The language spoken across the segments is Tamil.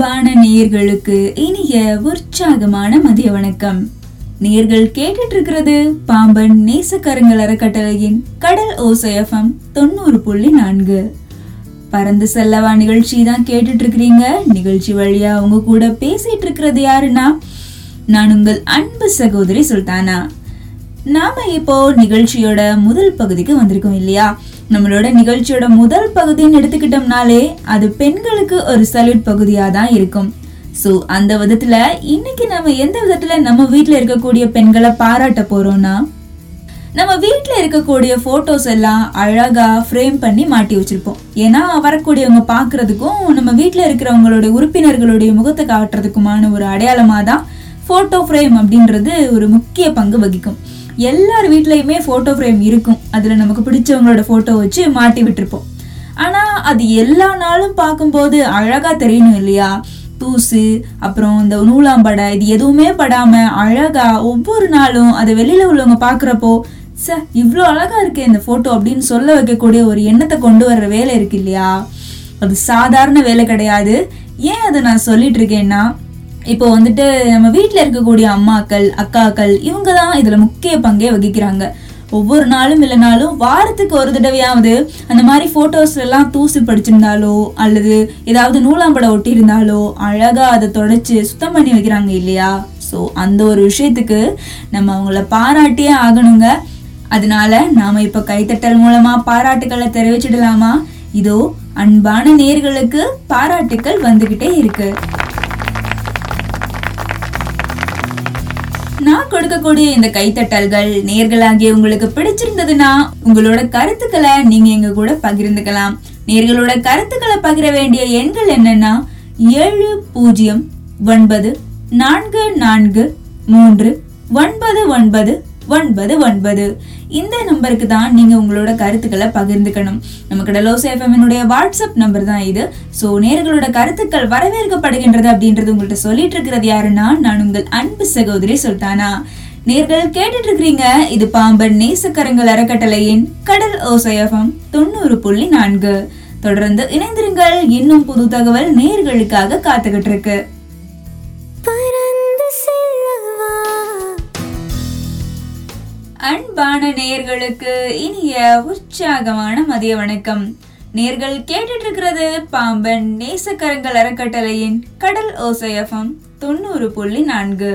அன்பான நேயர்களுக்கு இனிய உற்சாகமான மதிய வணக்கம். நேர்கள் கேட்டுட்டு இருக்கிறது பாம்பன் நேசக்கருங்கள் அறக்கட்டளையின் கடல் ஓசையம் தொண்ணூறு புள்ளி நான்கு. பறந்து செல்லவா நிகழ்ச்சி தான் கேட்டுட்டு இருக்கிறீங்க நிகழ்ச்சி வழியா உங்க கூட பேசிட்டு இருக்கிறது யாருன்னா நான் உங்கள் அன்பு சகோதரி சுல்தானா. நாம இப்போ நிகழ்ச்சியோட முதல் பகுதிக்கு வந்திருக்கோம் இல்லையா? நம்மளோட நிகழ்ச்சியோட முதல் பகுதின்னு எடுத்துக்கிட்டோம்னாலே அது பெண்களுக்கு ஒரு சல்யூட் பகுதியா தான் இருக்கும். ஸோ அந்த விதத்துல இன்னைக்கு நம்ம எந்த விதத்துல நம்ம வீட்டில் இருக்கக்கூடிய பெண்களை பாராட்ட போறோம்னா நம்ம வீட்டில் இருக்கக்கூடிய போட்டோஸ் எல்லாம் அழகா ஃப்ரேம் பண்ணி மாட்டி வச்சிருப்போம். ஏன்னா வரக்கூடியவங்க பார்க்கிறதுக்கும் நம்ம வீட்டில் இருக்கிறவங்களுடைய உறுப்பினர்களுடைய முகத்தை காட்டுறதுக்குமான ஒரு அடையாளமா தான் போட்டோ ஃப்ரேம் அப்படின்றது ஒரு முக்கிய பங்கு வகிக்கும். எல்லார் வீட்லேயுமே ஃபோட்டோ ஃப்ரேம் இருக்கும். அதில் நமக்கு பிடிச்சவங்களோட ஃபோட்டோ வச்சு மாட்டி விட்டுருப்போம். ஆனால் அது எல்லா நாளும் பார்க்கும்போது அழகாக தெரியணும் இல்லையா? தூசு அப்புறம் இந்த நூலாம்படை இது எதுவுமே படாமல் அழகா ஒவ்வொரு நாளும் அதை வெளியில் உள்ளவங்க பார்க்குறப்போ ச இவ்வளோ அழகாக இருக்கே இந்த ஃபோட்டோ அப்படின்னு சொல்ல வைக்கக்கூடிய ஒரு எண்ணத்தை கொண்டு வர்ற வேலை இருக்கு இல்லையா? அது சாதாரண வேலை கிடையாது. ஏன் அதை நான் சொல்லிட்டு இருக்கேன்னா இப்போ வந்துட்டு நம்ம வீட்டில் இருக்கக்கூடிய அம்மாக்கள் அக்காக்கள் இவங்க தான் இதில் முக்கிய பங்கே வகிக்கிறாங்க. ஒவ்வொரு நாளும் இல்லைனாலும் வாரத்துக்கு ஒரு தடவையாவது அந்த மாதிரி ஃபோட்டோஸ்லாம் தூசு படிச்சிருந்தாலோ அல்லது ஏதாவது நூலாம்படம் ஒட்டியிருந்தாலோ அழகாக அதை தொடச்சி சுத்தம் பண்ணி வைக்கிறாங்க இல்லையா? ஸோ அந்த ஒரு விஷயத்துக்கு நம்ம அவங்கள பாராட்டியே ஆகணுங்க. அதனால நாம இப்போ கைத்தட்டல் மூலமா பாராட்டுக்களை தெரிவிச்சிடலாமா? இதோ அன்பான நேர்களுக்கு பாராட்டுக்கள் வந்துகிட்டே இருக்கு. நான் கொடுக்கக்கூடிய இந்த கைத்தட்டல்கள் நேர்களாகிய உங்களுக்கு பிடிச்சிருந்ததுன்னா உங்களோட கருத்துக்களை நீங்க எங்க கூட பகிர்ந்துக்கலாம். நேர்களோட கருத்துக்களை பகிர வேண்டிய எண்கள் என்னன்னா ஏழு பூஜ்ஜியம் ஒன்பது நான்கு நான்கு மூன்று ஒன்பது ஒன்பது ஒன்பது ஒன்பது. இந்த நம்பருக்கு தான் நீங்க உங்களோட கருத்துக்களை பகிர்ந்துக்கணும். நம்ம கடலோஸ் எஃப்எம்னுடைய வாட்ஸ்அப் நம்பர் தான் இது. ஸோ நேர்களோட கருத்துக்கள் வரவேற்கப்படுகின்றது அப்படின்றது உங்கள்கிட்ட சொல்லிட்டு இருக்கிறது யாருன்னா நான் உங்கள் அன்பு சகோதரி சுல்தானா. நேர்கள் கேட்டுட்டு இருக்கிறீங்க இது பாம்பன் நேசக்கரங்கள் அறக்கட்டளையின் கடல் ஓசையஃபம் தொண்ணூறு புள்ளி நான்கு. தொடர்ந்து இணைந்திருங்கள் இன்னும் புது தகவல் நேர்களுக்காக காத்துக்கிட்டு இருக்கு அன்பான நேர்களுக்கு இனிய உற்சாகமான மதிய வணக்கம். நேர்கள் கேட்டுட்டு இருக்கிறது பாம்பன் நேசக்கரங்கள் அறக்கட்டளையின் கடல் ஓசையம் தொண்ணூறு புள்ளி நான்கு.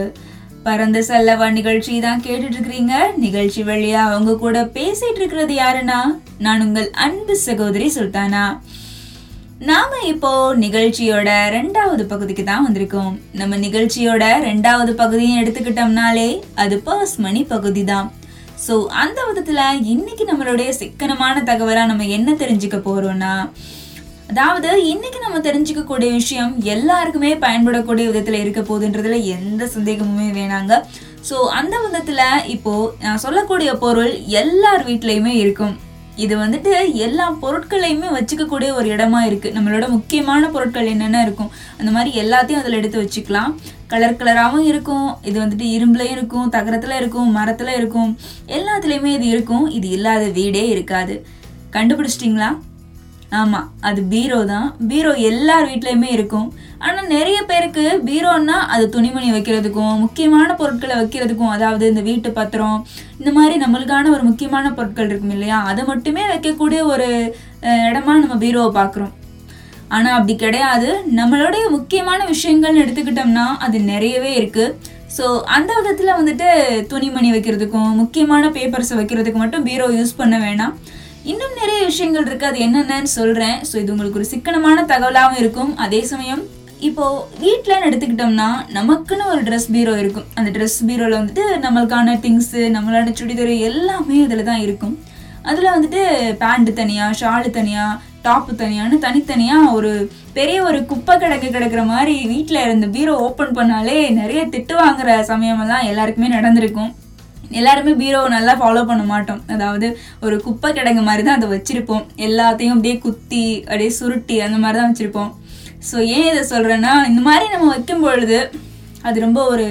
பறந்து செல்லவா நிகழ்ச்சி தான் கேட்டுட்டு இருக்கிறீங்க நிகழ்ச்சி வழியா அவங்க கூட பேசிட்டு இருக்கிறது யாருன்னா? நான் உங்கள் அன்பு சகோதரி சுல்தானா. நாம இப்போ நிகழ்ச்சியோட ரெண்டாவது பகுதிக்கு தான் வந்திருக்கோம். நம்ம நிகழ்ச்சியோட ரெண்டாவது பகுதியும் எடுத்துக்கிட்டோம்னாலே அது பர்ஸ் மணி பகுதி தான். ஸோ அந்த விதத்தில் இன்னைக்கு நம்மளுடைய சிக்கனமான தகவலாக நம்ம என்ன தெரிஞ்சுக்க போகிறோம்னா அதாவது இன்னைக்கு நம்ம தெரிஞ்சுக்கக்கூடிய விஷயம் எல்லாருக்குமே பயன்படக்கூடிய விதத்தில் இருக்க போகுதுன்றதுல எந்த சந்தேகமுமே வேணாங்க. ஸோ அந்த விதத்தில் இப்போ நான் சொல்லக்கூடிய பொருள் எல்லார் வீட்லேயுமே இருக்கும். இது வந்துட்டு எல்லா பொருட்களையுமே வச்சுக்கக்கூடிய ஒரு இடமா இருக்கு. நம்மளோட முக்கியமான பொருட்கள் என்னென்ன இருக்கும்? அந்த மாதிரி எல்லாத்தையும் அதில் எடுத்து வச்சுக்கலாம். கலர் கலராகவும் இருக்கும். இது வந்துட்டு இரும்புலையும் இருக்கும் தகரத்தில் இருக்கும் மரத்தில் இருக்கும். எல்லாத்துலேயுமே இது இருக்கும். இது இல்லாத வீடே இருக்காது. கண்டுபிடிச்சிட்டிங்களா? ஆமாம் அது பீரோ தான். பீரோ எல்லார் வீட்லேயுமே இருக்கும். ஆனால் நிறைய பேருக்கு பீரோன்னா அது துணிமணி வைக்கிறதுக்கும் முக்கியமான பொருட்களை வைக்கிறதுக்கும் அதாவது இந்த வீட்டு பத்திரம் இந்த மாதிரி நம்மளுக்கான ஒரு முக்கியமான பொருட்கள் இருக்கும் இல்லையா? அதை மட்டுமே வைக்கக்கூடிய ஒரு இடமா நம்ம பீரோவை பார்க்குறோம். ஆனால் அப்படி கிடையாது. நம்மளுடைய முக்கியமான விஷயங்கள்னு எடுத்துக்கிட்டோம்னா அது நிறையவே இருக்குது ஸோ அந்த விதத்தில் வந்துட்டு துணிமணி வைக்கிறதுக்கும் முக்கியமான பேப்பர்ஸ் வைக்கிறதுக்கு மட்டும் பீரோ யூஸ் பண்ண வேணாம். இன்னும் நிறைய விஷயங்கள் இருக்கு. அது என்னென்னு சொல்றேன். ஸோ இது உங்களுக்கு ஒரு சிக்கனமான தகவலாகவும் இருக்கும். அதே சமயம் இப்போ வீட்டிலன்னு எடுத்துக்கிட்டோம்னா நமக்குன்னு ஒரு ட்ரெஸ் பீரோ இருக்கும். அந்த ட்ரெஸ் பீரோவில் வந்துட்டு நம்மளுக்கான திங்ஸு நம்மளோட சுடிதார் எல்லாமே அதில் தான் இருக்கும். அதில் வந்துட்டு பேண்ட் தனியாக ஷாலு தனியாக டாப்பு தனியான்னு தனித்தனியாக ஒரு பெரிய ஒரு குப்பை கிடக்கு கிடக்கிற மாதிரி வீட்டில் இருந்த பீரோ ஓப்பன் பண்ணாலே நிறைய திட்டு வாங்குற சமயமெல்லாம் எல்லாருக்குமே நடந்திருக்கும். எல்லாருமே பீரோவை நல்லா ஃபாலோ பண்ண மாட்டோம். அதாவது ஒரு குப்பை கிடங்கு மாதிரி தான் அதை வச்சுருப்போம். எல்லாத்தையும் அப்படியே குத்தி அப்படியே சுருட்டி அந்த மாதிரி தான் வச்சுருப்போம். ஸோ ஏன் இதை சொல்கிறேன்னா இந்த மாதிரி நம்ம வைக்கும் பொழுது அது ரொம்ப ஒரு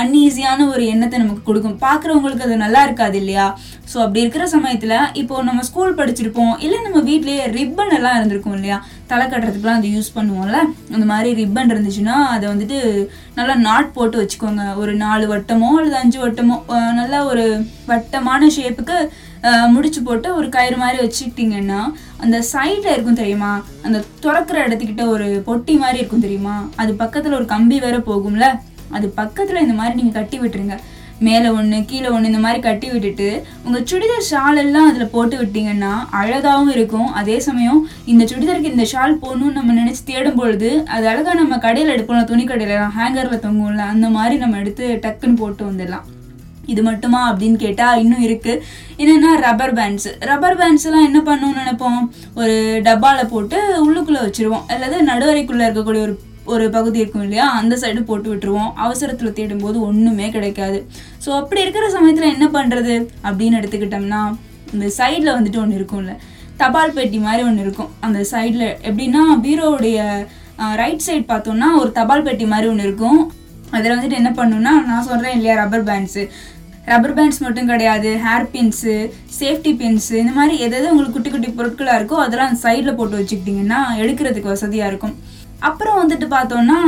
அன்ஈஸியான ஒரு எண்ணத்தை நமக்கு கொடுக்கும். பார்க்குறவங்களுக்கு அது நல்லா இருக்காது இல்லையா? ஸோ அப்படி இருக்கிற சமயத்தில் இப்போ நம்ம ஸ்கூல் படிச்சிருப்போம். இல்லை நம்ம வீட்லேயே ரிப்பன் எல்லாம் இருந்திருக்கும் இல்லையா? தலை கட்டுறதுக்குலாம் அது யூஸ் பண்ணுவோம்ல. அந்த மாதிரி ரிப்பன் இருந்துச்சுன்னா அதை வந்துட்டு நல்லா நாட் போட்டு வச்சுக்கோங்க. ஒரு நாலு வட்டமோ அல்லது அஞ்சு வட்டமோ நல்லா ஒரு வட்டமான ஷேப்புக்கு முடிச்சு போட்டு ஒரு கயிறு மாதிரி வச்சுக்கிட்டிங்கன்னா அந்த சைடில் இருக்கும் தெரியுமா? அந்த துறக்கிற இடத்துக்கிட்ட ஒரு பொட்டி மாதிரி இருக்கும் தெரியுமா? அது பக்கத்தில் ஒரு கம்பி வேற போகும்ல? அது பக்கத்தில் இந்த மாதிரி நீங்கள் கட்டி விட்டுருங்க. மேலே ஒன்று கீழே ஒன்று இந்த மாதிரி கட்டி விட்டுட்டு உங்கள் சுடிதார் ஷால் எல்லாம் அதில் போட்டு விட்டிங்கன்னா அழகாகவும் இருக்கும். அதே சமயம் இந்த சுடிதாருக்கு இந்த ஷால் போகணும்னு நம்ம நினச்சி தேடும் பொழுது அது அழகாக நம்ம கடையில் எடுப்போம்ல துணி கடையில் ஹேங்கரில் தொங்கும்ல அந்த மாதிரி நம்ம எடுத்து டக்குன்னு போட்டு வந்துடலாம். இது மட்டுமா அப்படின்னு கேட்டால் இன்னும் இருக்குது என்னென்னா ரப்பர் பேண்ட்ஸ் ரப்பர் பேண்ட்ஸ்லாம் என்ன பண்ணணும்னு நினைப்போம்? ஒரு டப்பாவில் போட்டு உள்ளுக்குள்ளே வச்சுருவோம். அல்லது நடுவரைக்குள்ளே இருக்கக்கூடிய ஒரு ஒரு பகுதி இருக்கும் இல்லையா? அந்த சைடு போட்டு விட்டுருவோம். அவசரத்தில் தேடும்போது ஒன்றுமே கிடைக்காது. ஸோ அப்படி இருக்கிற சமயத்தில் என்ன பண்ணுறது அப்படின்னு எடுத்துக்கிட்டோம்னா இந்த சைடில் வந்துட்டு ஒன்று இருக்கும்ல. தபால் பெட்டி மாதிரி ஒன்று இருக்கும். அந்த சைடில் எப்படின்னா பீரோவுடைய ரைட் சைடு பார்த்தோம்னா ஒரு தபால் பெட்டி மாதிரி ஒன்று இருக்கும். அதில் வந்துட்டு என்ன பண்ணுன்னா நான் சொல்கிறேன் இல்லையா ரப்பர் பேண்ட்ஸு ரப்பர் பேண்ட்ஸ் மட்டும் கிடையாது ஹேர் பின்ஸு சேஃப்டி பின்ஸு இந்த மாதிரி எதாவது உங்களுக்கு குட்டி குட்டி பொருட்களாக இருக்கோ அதெல்லாம் அந்த சைடில் போட்டு வச்சுக்கிட்டிங்கன்னா எடுக்கிறதுக்கு வசதியாக இருக்கும். அப்புறம் வந்துட்டு பார்த்தோன்னா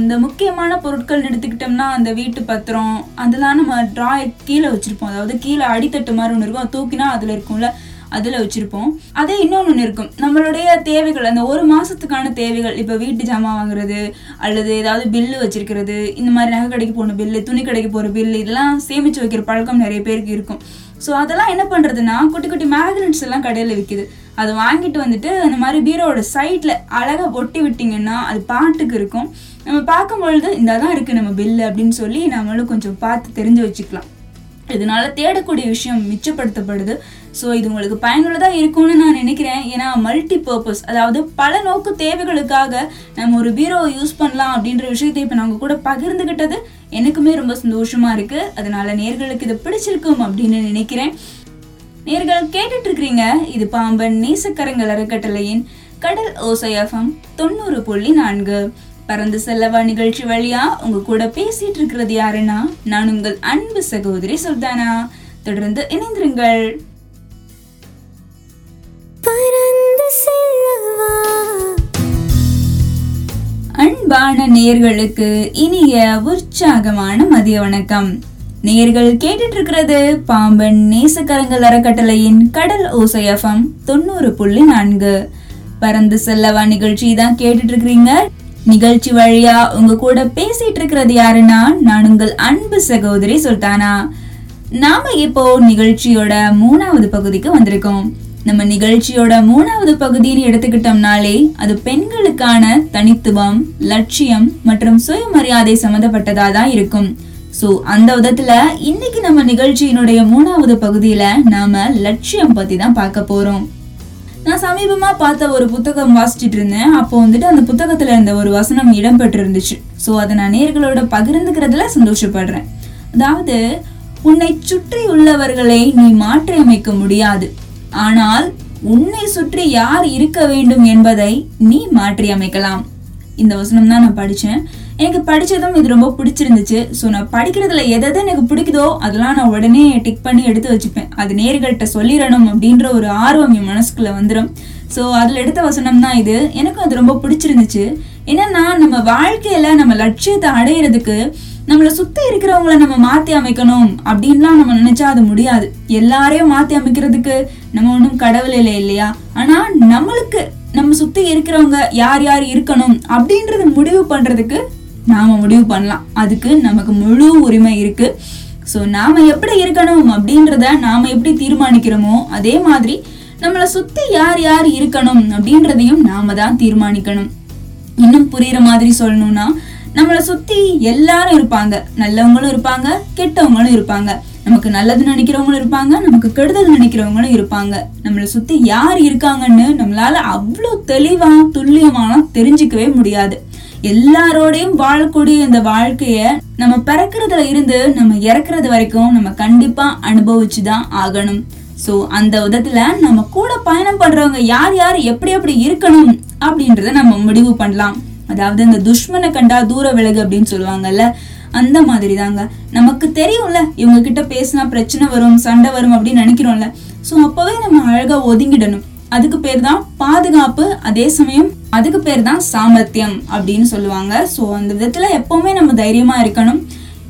இந்த முக்கியமான பொருட்கள் எடுத்துக்கிட்டோம்னா அந்த வீட்டு பத்திரம் அதெல்லாம் நம்ம ட்ராயர் கீழே வச்சுருப்போம். அதாவது கீழே அடித்தட்டு மாதிரி ஒன்று இருக்கும். தூக்கினா அதில் இருக்கும்ல. அதில் வச்சுருப்போம். அதே இன்னொன்று இருக்கும். நம்மளுடைய தேவைகள் அந்த ஒரு மாதத்துக்கான தேவைகள் இப்போ வீட்டு ஜாமான் வாங்குறது அல்லது ஏதாவது பில்லு வச்சிருக்கிறது இந்த மாதிரி நகை கடைக்கு போன பில்லு துணி கடைக்கு போகிற பில்லு இதெல்லாம் சேமித்து வைக்கிற பழக்கம் நிறைய பேருக்கு இருக்கும். ஸோ அதெல்லாம் என்ன பண்ணுறதுன்னா குட்டி குட்டி மேக்னெட்ஸ் எல்லாம் கடையில் விற்கிது அதை வாங்கிட்டு வந்துட்டு அந்த மாதிரி பீரோவோட சைடில் அழகாக ஒட்டி விட்டிங்கன்னா அது பாட்டுக்கு இருக்கும். நம்ம பார்க்கும் பொழுது இந்த தான் இருக்குது நம்ம பில்லு அப்படின்னு சொல்லி நம்மளும் கொஞ்சம் பார்த்து தெரிஞ்சு வச்சுக்கலாம். இதனால தேடக்கூடிய விஷயம் மிச்சப்படுத்தப்படுது. ஸோ இது உங்களுக்கு பயனுள்ளதாக இருக்கும்னு நான் நினைக்கிறேன். ஏன்னா மல்டி பர்பஸ் அதாவது பல நோக்கு தேவைகளுக்காக நம்ம ஒரு பீரோவை யூஸ் பண்ணலாம் அப்படின்ற விஷயத்தை இப்போ நாங்கள் கூட பகிர்ந்துக்கிட்டது எனக்குமே ரொம்ப சந்தோஷமாக இருக்குது அதனால நேர்களுக்கு இது பிடிச்சிருக்கும் அப்படின்னு நினைக்கிறேன். நேர்கள் கேட்டுட்டு இருக்கிறீங்க இது பாம்பன் நேசக்கரங்கள் அறக்கட்டளையின் கடல் ஓசையஃபம் தொண்ணூறு புள்ளி நான்கு. பறந்து செல்லவா நிகழ்ச்சி வழியா உங்க கூட பேசிட்டு இருக்கிறது யாருன்னா நான் உங்கள் அன்பு சகோதரி சுல்தானா. தொடர்ந்து இணைந்திருங்கள். அன்பான நேர்களுக்கு இனிய உற்சாகமான மதிய வணக்கம். நேர்கள் கேட்டுட்டு இருக்கிறது பாம்பன் நேசக்கரங்கள் அறக்கட்டளையின் கடல் ஓசையஃபம் தொண்ணூறு புள்ளி நான்கு. பறந்து செல்லவா நிகழ்ச்சி தான் கேட்டுட்டு இருக்கிறீங்க நிகழ்ச்சி வழியா உங்க கூட பேசிட்டு இருக்கிறது யாருன்னா நான் உங்கள் அன்பு சகோதரி சுல்தானா. நாம இப்போ நிகழ்ச்சியோட மூணாவது பகுதிக்கு வந்திருக்கோம். நம்ம நிகழ்ச்சியோட மூணாவது பகுதின்னு எடுத்துக்கிட்டோம்னாலே அது பெண்களுக்கான தனித்துவம் லட்சியம் மற்றும் சுயமரியாதை சம்மந்தப்பட்டதா தான் இருக்கும். ஸோ அந்த விதத்துல இன்னைக்கு நம்ம நிகழ்ச்சியினுடைய மூணாவது பகுதியில நாம லட்சியம் பத்தி தான் பார்க்க போறோம். நான் சமீபமா பார்த்த ஒரு புத்தகம் வாசிச்சிட்டு இருந்தேன். அப்போ வந்துட்டு அந்த புத்தகத்துல இருந்த ஒரு வசனம் இடம்பெற்று இருந்துச்சு ஸோ அதை நான் நேர்களோட பகிர்ந்துக்கிறதுல சந்தோஷப்படுறேன். அதாவது உன்னை சுற்றி உள்ளவர்களை நீ மாற்றி அமைக்க முடியாது. ஆனால் உன்னை சுற்றி யார் இருக்க வேண்டும் என்பதை நீ மாற்றி அமைக்கலாம் இந்த வசனம் தான் நான் படித்தேன் எனக்கு படித்ததும் இது ரொம்ப பிடிச்சிருந்துச்சு. ஸோ நான் படிக்கிறதுல எதாவது எனக்கு பிடிக்குதோ அதெல்லாம் நான் உடனே டிக் பண்ணி எடுத்து வச்சுப்பேன். அது நேர்கள்ட்ட சொல்லிடணும் அப்படின்ற ஒரு ஆர்வம் என் மனசுக்குள்ளே வந்துடும் ஸோ அதில் எடுத்த வசனம் தான் இது. எனக்கும் அது ரொம்ப பிடிச்சிருந்துச்சு. என்னன்னா நம்ம வாழ்க்கையில் நம்ம லட்சியத்தை அடையிறதுக்கு நம்மளை சுத்தி இருக்கிறவங்கள நம்ம மாத்தி அமைக்கணும் அப்படின்லாம் நம்ம நினைச்சா அது முடியாது. எல்லாரையும் மாத்தி அமைக்கிறதுக்கு நம்ம ஒன்றும் கடவுள் இல்லை இல்லையா? ஆனா நம்மளுக்கு நம்ம சுத்தி இருக்கிறவங்க யார் யார் இருக்கணும் அப்படின்றத முடிவு பண்றதுக்கு நாம முடிவு பண்ணலாம். அதுக்கு நமக்கு முழு உரிமை இருக்கு. ஸோ நாம எப்படி இருக்கணும் அப்படின்றத நாம எப்படி தீர்மானிக்கிறோமோ அதே மாதிரி நம்மளை சுத்தி யார் யார் இருக்கணும் அப்படின்றதையும் நாம தான் தீர்மானிக்கணும். இன்னும் புரியுற மாதிரி சொல்லணும்னா நம்மளை சுத்தி எல்லாரும் இருப்பாங்க. நல்லவங்களும் இருப்பாங்க கெட்டவங்களும் இருப்பாங்க. நமக்கு நல்லது நினைக்கிறவங்களும் இருப்பாங்க நமக்கு கெடுதல் நினைக்கிறவங்களும் இருப்பாங்க. நம்மளை சுத்தி யார் இருக்காங்கன்னு நம்மளால அவ்வளோ தெளிவா துல்லியமாலாம் தெரிஞ்சுக்கவே முடியாது. எல்லாரோடையும் வாழக்கூடிய இந்த வாழ்க்கைய நம்ம பிறக்கிறதுல இருந்து நம்ம இறக்குறது வரைக்கும் நம்ம கண்டிப்பா அனுபவிச்சுதான் ஆகணும். சோ அந்த விதத்துல நம்ம கூட பயணம் பண்றவங்க யார் யார் எப்படி எப்படி இருக்கணும் அப்படின்றத நம்ம முடிவு பண்ணலாம். அதாவது இந்த துஷ்மனை கண்டா தூர விலகு அப்படின்னு சொல்லுவாங்கல்ல அந்த மாதிரி தாங்க நமக்கு தெரியும்ல இவங்க கிட்ட பேசினா பிரச்சனை வரும் சண்டை வரும் அப்படின்னு நினைக்கிறோம்ல. ஸோ அப்போவே நம்ம அழகா ஒதுங்கிடணும். அதுக்கு பேர் தான் பாதுகாப்பு அதே சமயம் அதுக்கு பேர் தான் சாமர்த்தியம் அப்படின்னு சொல்லுவாங்க. ஸோ அந்த விதத்துல எப்பவுமே நம்ம தைரியமா இருக்கணும்.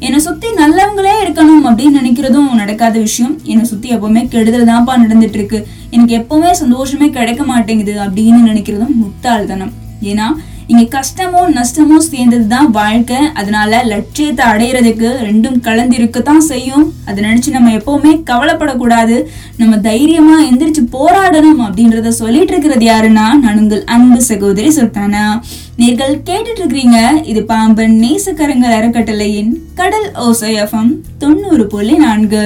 என்னை சுத்தி நல்லவங்களே இருக்கணும் அப்படின்னு நினைக்கிறதும் நடக்காத விஷயம். என்னை சுத்தி எப்பவுமே கெடுதல் தான்ப்பா நடந்துட்டு இருக்கு எனக்கு எப்பவுமே சந்தோஷமே கிடைக்க மாட்டேங்குது அப்படின்னு நினைக்கிறதும் முட்டாள்தனம். ஏன்னா இங்க கஷ்டமோ நஷ்டமோ சேர்ந்தது தான் வாழ்க்கை. அதனால லட்சியத்தை அடையிறதுக்கு ரெண்டும் கலந்து இருக்கத்தான் செய்யும். அதை நினைச்சு நம்ம எப்பவுமே கவலைப்படக்கூடாது. நம்ம தைரியமா எந்திரிச்சு போராடணும் அப்படின்றத சொல்லிட்டு இருக்கிறது யாருன்னா நான் உங்கள் அன்பு சகோதரி சுல்தானா. நீங்கள் கேட்டுட்டு இருக்கிறீங்க இது பாம்பன் நேசக்கரங்கள் அறக்கட்டளையின் கடல் ஓசையம் எஃப்எம் தொண்ணூறு புள்ளி நான்கு.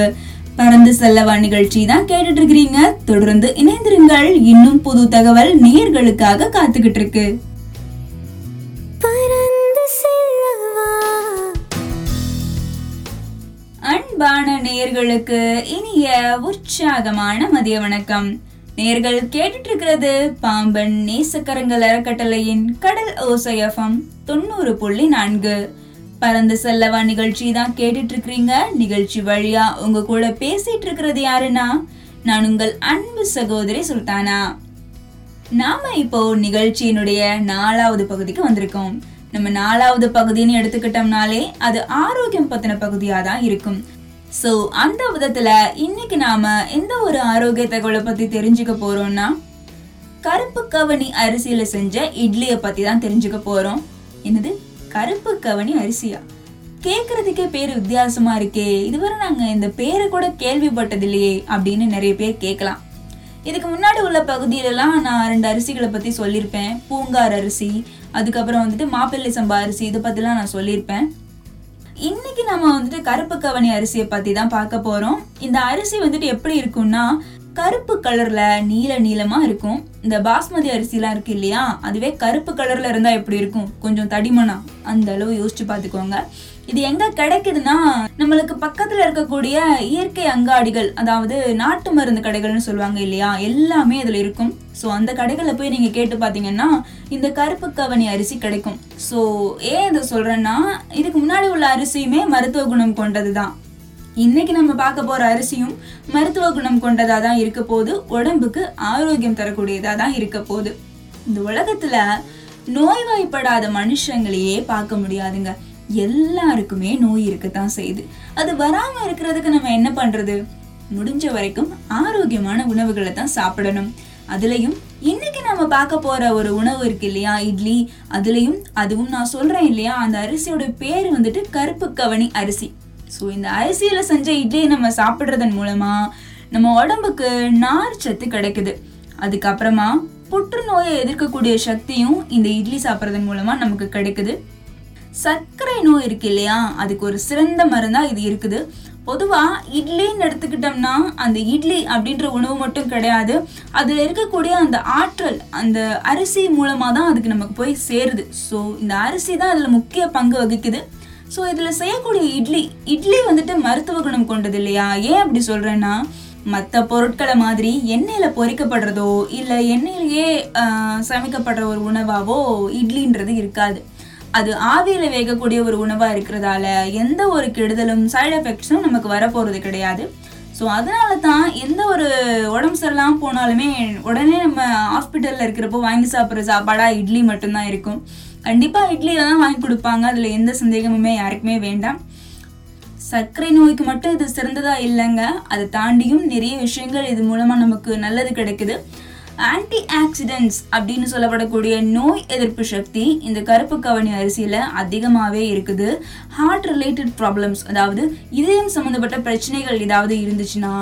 பறந்து செல்லவா நிகழ்ச்சி தான் கேட்டுட்டு இருக்கிறீங்க தொடர்ந்து இணைந்திருங்கள். இன்னும் புது தகவல் நேர்களுக்காக காத்துக்கிட்டு இருக்கு நேயர்களுக்கு இனிய உற்சாகமான மதிய வணக்கம். நேர்கள் கேட்டுட்டு இருக்கிறது பாம்பன் நேசக்கரங்கள் அறக்கட்டளையின் கடல் ஓசையம் தொண்ணூறு புள்ளி நான்கு. பறந்து செல்லவா நிகழ்ச்சி தான் கேட்டுட்டு இருக்கிறீங்க நிகழ்ச்சி வழியா உங்க கூட பேசிட்டு இருக்கிறது யாருன்னா நான் உங்கள் அன்பு சகோதரி சுல்தானா. நாம இப்போ நிகழ்ச்சியினுடைய நாலாவது பகுதிக்கு வந்திருக்கோம். நம்ம நாலாவது பகுதின்னு எடுத்துக்கிட்டோம்னாலே அது ஆரோக்கியம் பத்தின பகுதியா தான் இருக்கும். ஸோ அந்த விதத்தில் இன்னைக்கு நாம எந்த ஒரு ஆரோக்கிய தகவலை பற்றி தெரிஞ்சுக்க போகிறோம்னா கருப்பு கவனி அரிசியில் செஞ்ச இட்லியை பற்றி தான் தெரிஞ்சுக்க போகிறோம் என்னது? கருப்பு கவனி அரிசியா? கேட்குறதுக்கே பேர் வித்தியாசமா இருக்கே. இதுவரை நாங்கள் இந்த பேரை கூட கேள்விப்பட்டது இல்லையே அப்படின்னு நிறைய பேர் கேட்கலாம் இதுக்கு முன்னாடி உள்ள பகுதியிலலாம் நான் ரெண்டு அரிசிகளை பற்றி சொல்லியிருப்பேன். பூங்கார் அரிசி அதுக்கப்புறம் வந்துட்டு மாப்பிள்ளை சம்பா அரிசி இதை பற்றிலாம் நான் சொல்லியிருப்பேன். இன்னைக்கு நம்ம வந்துட்டு கருப்பு கவனி அரிசியை பத்தி தான் பார்க்க போறோம். இந்த அரிசி வந்துட்டு எப்படி இருக்கும்னா கருப்பு கலர்ல நீல நீளமா இருக்கும். இந்த பாஸ்மதி அரிசிலாம் இருக்கு இல்லையா? அதுவே கருப்பு கலர்ல இருந்தா எப்படி இருக்கும்? கொஞ்சம் தடிமனா? அந்த அளவு யோசிச்சு பார்த்துக்கோங்க. இது எங்க கிடைக்குதுன்னா நம்மளுக்கு பக்கத்துல இருக்கக்கூடிய இயற்கை அங்காடிகள் அதாவது நாட்டு மருந்து கடைகள்னு சொல்லுவாங்க இல்லையா? எல்லாமே அதுல இருக்கும். ஸோ அந்த கடைகளில் போய் நீங்கள் கேட்டு பார்த்தீங்கன்னா இந்த கருப்பு கவனி அரிசி கிடைக்கும். ஸோ ஏன் இதை சொல்கிறேன்னா இதுக்கு முன்னாடி உள்ள அரிசியுமே மருத்துவ குணம் கொண்டது தான் இன்னைக்கு நம்ம பார்க்க போற அரிசியும் மருத்துவ குணம் கொண்டதா தான் இருக்க போது உடம்புக்கு ஆரோக்கியம் தரக்கூடியதா தான் இருக்க போது இந்த உலகத்துல நோய்வாய்ப்படாத மனுஷங்களையே பார்க்க முடியாதுங்க. எல்லாருக்குமே நோய் இருக்கத்தான் செய்யுது. அது வராம இருக்கிறதுக்கு நம்ம என்ன பண்றது? முடிஞ்ச வரைக்கும் ஆரோக்கியமான உணவுகளை தான் சாப்பிடணும். அதுலயும் இன்னைக்கு நம்ம பார்க்க போற ஒரு உணவு இருக்கு இல்லையா? இட்லி. அதுலயும் அதுவும் நான் சொல்றேன் இல்லையா? அந்த அரிசியோட பேர் வந்துட்டு கருப்பு கவனி அரிசி. ஸோ இந்த அரிசியில செஞ்ச இட்லியை நம்ம சாப்பிடுறதன் மூலமா நம்ம உடம்புக்கு நார் சத்து கிடைக்குது. அதுக்கப்புறமா புற்றுநோயை எதிர்க்கக்கூடிய சக்தியும் இந்த இட்லி சாப்பிட்றதன் மூலமா நமக்கு கிடைக்குது. சர்க்கரை நோய் இருக்கு இல்லையா? அதுக்கு ஒரு சிறந்த மருந்தா இது இருக்குது. பொதுவாக இட்லின்னு எடுத்துக்கிட்டோம்னா அந்த இட்லி அப்படின்ற உணவு மட்டும் கிடையாது. அதில் இருக்கக்கூடிய அந்த ஆற்றல் அந்த அரிசி மூலமாக தான் அதுக்கு நமக்கு போய் சேருது. ஸோ இந்த அரிசி தான் அதில் முக்கிய பங்கு வகிக்குது. ஸோ இதில் செய்யக்கூடிய இட்லி இட்லி வந்துட்டு மருத்துவ குணம் கொண்டது இல்லையா? ஏன் அப்படி சொல்கிறேன்னா மற்ற பொருட்களை மாதிரி எண்ணெயில் பொரிக்கப்படுறதோ இல்லை எண்ணெயிலேயே சமைக்கப்படுற ஒரு உணவாவோ இட்லின்றது இருக்காது. அது ஆவியில் வேகக்கூடிய ஒரு உணவாக இருக்கிறதால எந்த ஒரு கெடுதலும் சைடு எஃபெக்ட்ஸும் நமக்கு வரப்போகிறது கிடையாது. ஸோ அதனால தான் எந்த ஒரு உடம்பு சரியில்லாமல் போனாலுமே உடனே நம்ம ஹாஸ்பிட்டலில் இருக்கிறப்போ வாங்கி சாப்பிட்ற சாப்பாடாக இட்லி மட்டும்தான் இருக்கும். கண்டிப்பாக இட்லியை தான் வாங்கி கொடுப்பாங்க. அதில் எந்த சந்தேகமுமே யாருக்குமே வேண்டாம். சர்க்கரை நோய்க்கு மட்டும் இது சிறந்ததாக இல்லைங்க. அதை தாண்டியும் நிறைய விஷயங்கள் இது மூலமாக நமக்கு நல்லது கிடைக்குது. ஆன்டி ஆக்சிடென்ட்ஸ் அப்படின்னு சொல்லப்படக்கூடிய நோய் எதிர்ப்பு சக்தி இந்த கருப்பு கவனி அரிசியில் அதிகமாகவே இருக்குது. ஹார்ட் ரிலேட்டட் ப்ராப்ளம்ஸ் அதாவது இதயம் சம்மந்தப்பட்ட பிரச்சனைகள் ஏதாவது இருந்துச்சுன்னா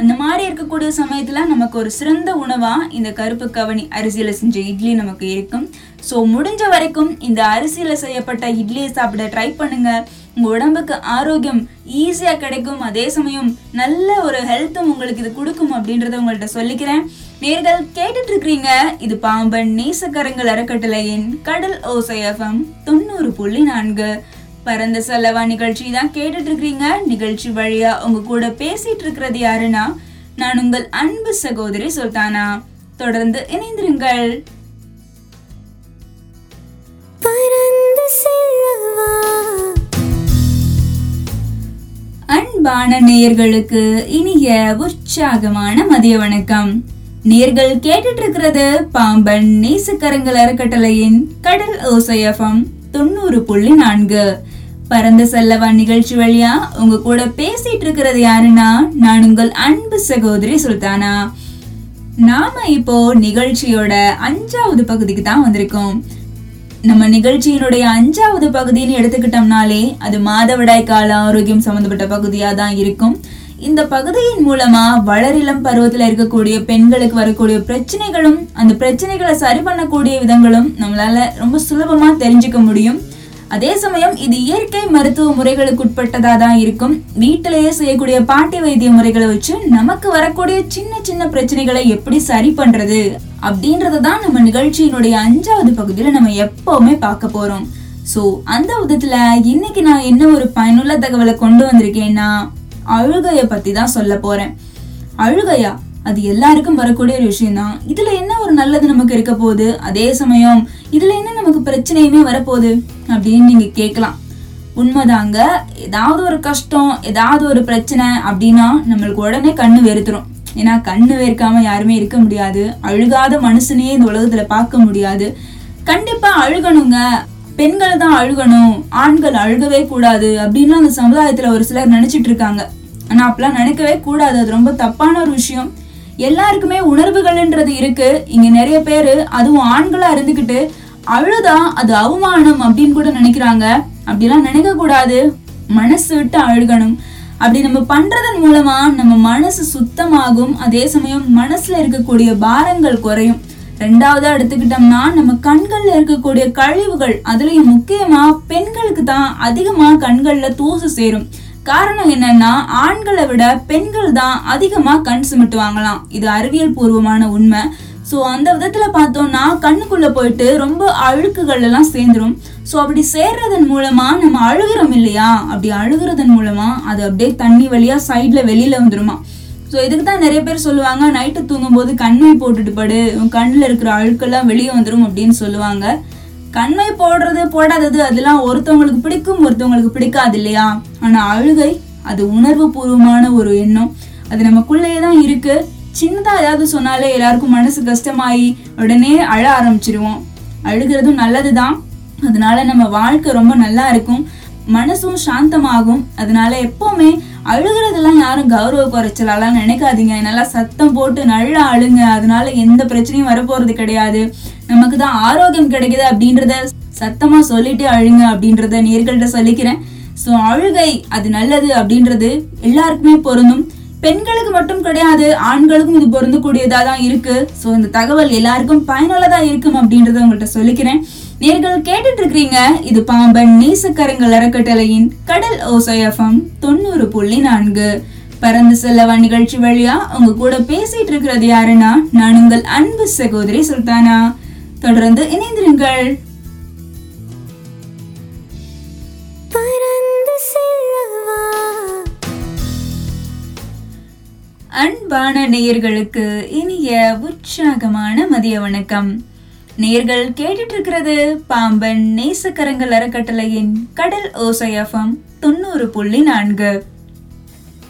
அந்த மாதிரி இருக்கக்கூடிய சமயத்தில் நமக்கு ஒரு சிறந்த உணவாக இந்த கருப்பு கவனி அரிசியில் செஞ்ச இட்லி நமக்கு இருக்கும். ஸோ முடிஞ்ச வரைக்கும் இந்த அரிசியில் செய்யப்பட்ட இட்லியை சாப்பிட ட்ரை பண்ணுங்கள் உங்க உடம்புக்கு ஆரோக்கியம் ஈஸியா கிடைக்கும். அதே சமயம் நல்ல ஒரு ஹெல்த்தும் உங்களுக்கு இது கொடுக்கும் அப்படின்றத உங்கள்ட்ட சொல்லிக்கிறேன். நேர்கள் கேட்டுட்டு இருக்கிறீங்க இது பாம்பன் நேசக்கரங்கள் அறக்கட்டளையின் கடல் ஓசை எஃப்எம் தொண்ணூறு புள்ளி நான்கு. பரந்த செலவா நிகழ்ச்சி தான் கேட்டுட்டு இருக்கிறீங்க நிகழ்ச்சி வழியா உங்க கூட பேசிட்டு இருக்கிறது யாருன்னா நான் உங்கள் அன்பு சகோதரி சுல்தானா. தொடர்ந்து இணைந்திருங்கள். பறந்து அன்பான நேயர்களுக்கு இனிய உற்சாகமான மதிய வணக்கம். நேர்கள் கேட்டுட்டு இருக்கிறது பாம்பன் நேசக்கரங்கள் அறக்கட்டளையின் கடல் ஓசையஃபம் தொண்ணூறு புள்ளி நான்கு. பரந்த செல்லவா நிகழ்ச்சி வழியா உங்க கூட பேசிட்டு இருக்கிறது யாருன்னா நான் உங்கள் அன்பு சகோதரி சுல்தானா. நாம இப்போ நிகழ்ச்சியோட அஞ்சாவது பகுதிக்கு தான் வந்திருக்கோம். நம்ம நிகழ்ச்சியினுடைய அஞ்சாவது பகுதின்னு எடுத்துக்கிட்டோம்னாலே அது மாதவிடாய் கால ஆரோக்கியம் சம்பந்தப்பட்ட பகுதியா தான் இருக்கும். இந்த பகுதியின் மூலமா வளரிளம் பருவத்துல இருக்கக்கூடிய பெண்களுக்கு வரக்கூடிய பிரச்சனைகளும் அந்த பிரச்சனைகளை சரி பண்ணக்கூடிய விதங்களும் நம்மளால ரொம்ப சுலபமா தெரிஞ்சுக்க முடியும். அதே சமயம் இது இயற்கை மருத்துவ முறைகளுக்கு உட்பட்டதா தான் இருக்கும். வீட்டிலேயே செய்யக்கூடிய பாட்டி வைத்திய முறைகளை வச்சு நமக்கு வரக்கூடிய சின்ன சின்ன பிரச்சனைகளை எப்படி சரி பண்றது அப்படின்றத தான் நம்ம நிகழ்ச்சியினுடைய அஞ்சாவது பகுதியில நம்ம எப்பவுமே பார்க்க போறோம். சோ அந்த விதத்துல இன்னைக்கு நான் என்ன ஒரு பயனுள்ள தகவலை கொண்டு வந்திருக்கேன்னா அழுகைய பத்தி தான் சொல்ல போறேன். அழுகையா? அது எல்லாருக்கும் வரக்கூடிய ஒரு விஷயம் தான் இதுல என்ன ஒரு நல்லது நமக்கு இருக்க போகுது? அதே சமயம் இதுல என்ன நமக்கு பிரச்சனையுமே வரப்போகுது அப்படின்னு நீங்க கேட்கலாம். உண்மைதாங்க ஏதாவது ஒரு கஷ்டம் ஏதாவது ஒரு பிரச்சனை அப்படின்னா நம்மளுக்கு உடனே கண்ணு வெறுத்துரும் ஏன்னா கண்ணு வெறுக்காம யாருமே இருக்க முடியாது. அழுகாத மனுஷனையே இந்த உலகத்துல பார்க்க முடியாது. கண்டிப்பா அழுகணுங்க. பெண்கள் தான் அழுகணும். ஆண்கள் அழுகவே கூடாது அப்படின்னு அந்த சமுதாயத்துல ஒரு சிலர் நினைச்சிட்டு இருக்காங்க. ஆனா அப்பெல்லாம் நினைக்கவே கூடாது. அது ரொம்ப தப்பான ஒரு விஷயம். எல்லாருக்குமே உணர்வுகள்ன்றது இருக்கு. இங்க நிறைய பேரு அதுவும் ஆண்களா இருந்துகிட்டு அழுதா அது அவமானம் அப்படின்னு கூட நினைக்கிறாங்க. அப்படிலாம் நினைக்க கூடாது மனசு விட்டு அழுகணும். அப்படி நம்ம பண்றதன் மூலமா நம்ம மனசு சுத்தமாகும். அதே சமயம் மனசுல இருக்கக்கூடிய பாரங்கள் குறையும். ரெண்டாவதா எடுத்துக்கிட்டோம்னா நம்ம கண்கள்ல இருக்கக்கூடிய கழிவுகள் அதுலயும் முக்கியமா பெண்களுக்கு தான் அதிகமா கண்கள்ல தூசு சேரும். காரணம் என்னன்னா ஆண்களை விட பெண்கள் தான் அதிகமாக கண் சிமிட்டுவாங்களாம். இது அறிவியல் பூர்வமான உண்மை. ஸோ அந்த விதத்தில் பார்த்தோம்னா கண்ணுக்குள்ளே போயிட்டு ரொம்ப அழுக்குகள் எல்லாம் சேர்ந்துரும். ஸோ அப்படி சேர்றதன் மூலமாக நம்ம அழுகிறோம் இல்லையா? அப்படி அழுகிறதன் மூலமாக அது அப்படியே தண்ணி வழியாக சைடில் வெளியில் வந்துருமா. ஸோ இதுக்கு தான் நிறைய பேர் சொல்லுவாங்க நைட்டு தூங்கும்போது கண்ணை போட்டுட்டு படு. உன் கண்ணில் இருக்கிற அழுக்கெல்லாம் வெளியே வந்துடும் அப்படின்னு சொல்லுவாங்க. கண்மை போடுறது போடாதது அதெல்லாம் ஒருத்தவங்களுக்கு பிடிக்கும் ஒருத்தவங்களுக்கு பிடிக்காது இல்லையா? ஆனா அழுகை அது உணர்வு பூர்வமான ஒரு எண்ணம். அது நமக்குள்ளேயே தான் இருக்கு. சின்னதா ஏதாவது சொன்னாலே எல்லாருக்கும் மனசு கஷ்டமாயி உடனே அழ ஆரம்பிச்சிருவோம். அழுகிறதும் நல்லதுதான். அதனால நம்ம வாழ்க்கை ரொம்ப நல்லா இருக்கும். மனசும் சாந்தமாகும். அதனால எப்பவுமே அழுகிறதெல்லாம் யாரும் கௌரவ குறைச்சலாலாம் நினைக்காதீங்க. நல்லா சத்தம் போட்டு நல்லா அழுங்க. அதனால எந்த பிரச்சனையும் வரப்போறது கிடையாது. நமக்கு தான் ஆரோக்கியம் கிடைக்குது அப்படின்றத சத்தமா சொல்லிட்டு அழுங்க அப்படின்றத நேர்கள்ட்ட சொல்லிக்கிறேன். ஸோ அழுகை அது நல்லது அப்படின்றது எல்லாருக்குமே பொருந்தும். பெண்களுக்கு மட்டும் கிடையாது ஆண்களுக்கும் இது பொருந்தக்கூடியதா தான் இருக்கு. ஸோ இந்த தகவல் எல்லாருக்கும் பயனுள்ளதா இருக்கும் அப்படின்றத உங்கள்கிட்ட சொல்லிக்கிறேன். நேர்கள் கேட்டுட்டு இருக்கிறீங்க இது பாம்பன் நீசக்கரங்கள் அறக்கட்டளையின் கடல் ஓசையம் தொண்ணூறு புள்ளி நான்கு. பறந்து செல்லவா நிகழ்ச்சி வழியா உங்க கூட பேசிட்டு இருக்கிறது யாருன்னா நான் உங்கள் அன்பு சகோதரி சுல்தானா. தொடர்ந்து இணைந்திருங்கள். அன்பான நேயர்களுக்கு இனிய உற்சாகமான மதிய வணக்கம். நேர்கள் கேட்டுட்டு இருக்கிறது பாம்பன் நேசக்கரங்கள் அறக்கட்டளையின் கடல் ஓசையஃபம் தொண்ணூறு புள்ளி நான்கு.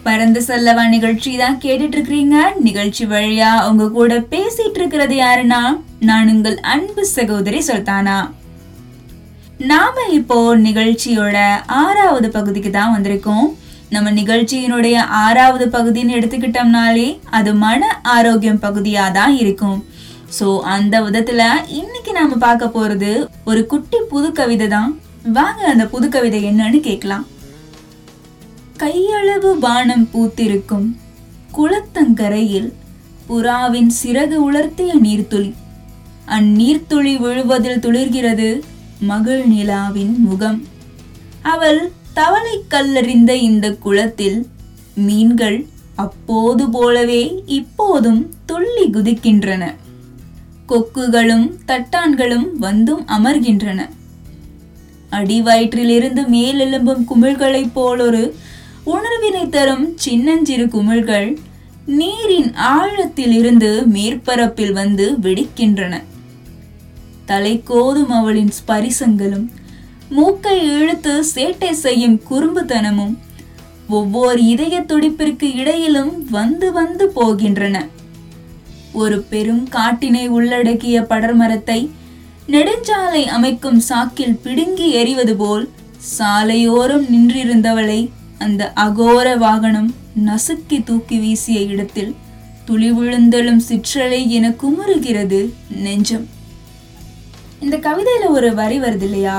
பறந்து செல்லவா நிகழ்ச்சி தான் கேட்டுட்டு இருக்கிறீங்க நிகழ்ச்சி வழியா உங்க கூட பேசிட்டு இருக்கிறது யாருன்னா நான் உங்கள் அன்பு சகோதரி சுல்தானா. நாம இப்போ நிகழ்ச்சியோட ஆறாவது பகுதிக்கு தான் வந்திருக்கோம். நம்ம நிகழ்ச்சியினுடைய ஆறாவது பகுதின்னு எடுத்துக்கிட்டோம்னாலே அது மன ஆரோக்கியம் பகுதியா தான் இருக்கும். ஸோ அந்த விதத்துல இன்னைக்கு நாம பார்க்க போறது ஒரு குட்டி புது கவிதை தான். வாங்க அந்த புது கவிதை என்னன்னு கேட்கலாம். கையளவு வானம் பூத்திருக்கும் குளத்தங்கரையில் புறாவின் சிறகு உலர்த்திய நீர்த்துளி. அந்நீர்த்துளி விழுவதில் துளிர்கிறது மகள் நிலாவின் முகம். அவள் தவளை கல்லறிந்த இந்த குளத்தில் மீன்கள் அப்போது போலவே இப்போதும் துள்ளி குதிக்கின்றன. கொக்குகளும் தட்டான்களும் வந்தும் அமர்கின்றன. அடிவயிற்றிலிருந்து மேலெலும்பும் குமிழ்களைப் போலொரு உணர்வினை தரும் சின்னஞ்சிறு குமிழ்கள் நீரின் ஆழத்திலிருந்து மேற்பரப்பில் வந்து வெடிக்கின்றன. தலை கோதும் அவளின் ஸ்பரிசங்களும் மூக்கை இழுத்து சேட்டை செய்யும் குறும்புத்தனமும் ஒவ்வொரு இதய துடிப்பிற்கு இடையிலும் வந்து வந்து போகின்றன. ஒரு பெரும் காட்டினை உள்ளடக்கிய படர்மரத்தை நெடுஞ்சாலை அமைக்கும் சாக்கில் பிடுங்கி எறிவது போல் சாலையோரம் நின்றிருந்தவளை அந்த அகோர வாகனம் நசுக்கி தூக்கி வீசிய இடத்தில் துளி விழுந்தெழும் சிற்றலை என குமுறுகிறது நெஞ்சம். இந்த கவிதையில ஒரு வரி வருது இல்லையா?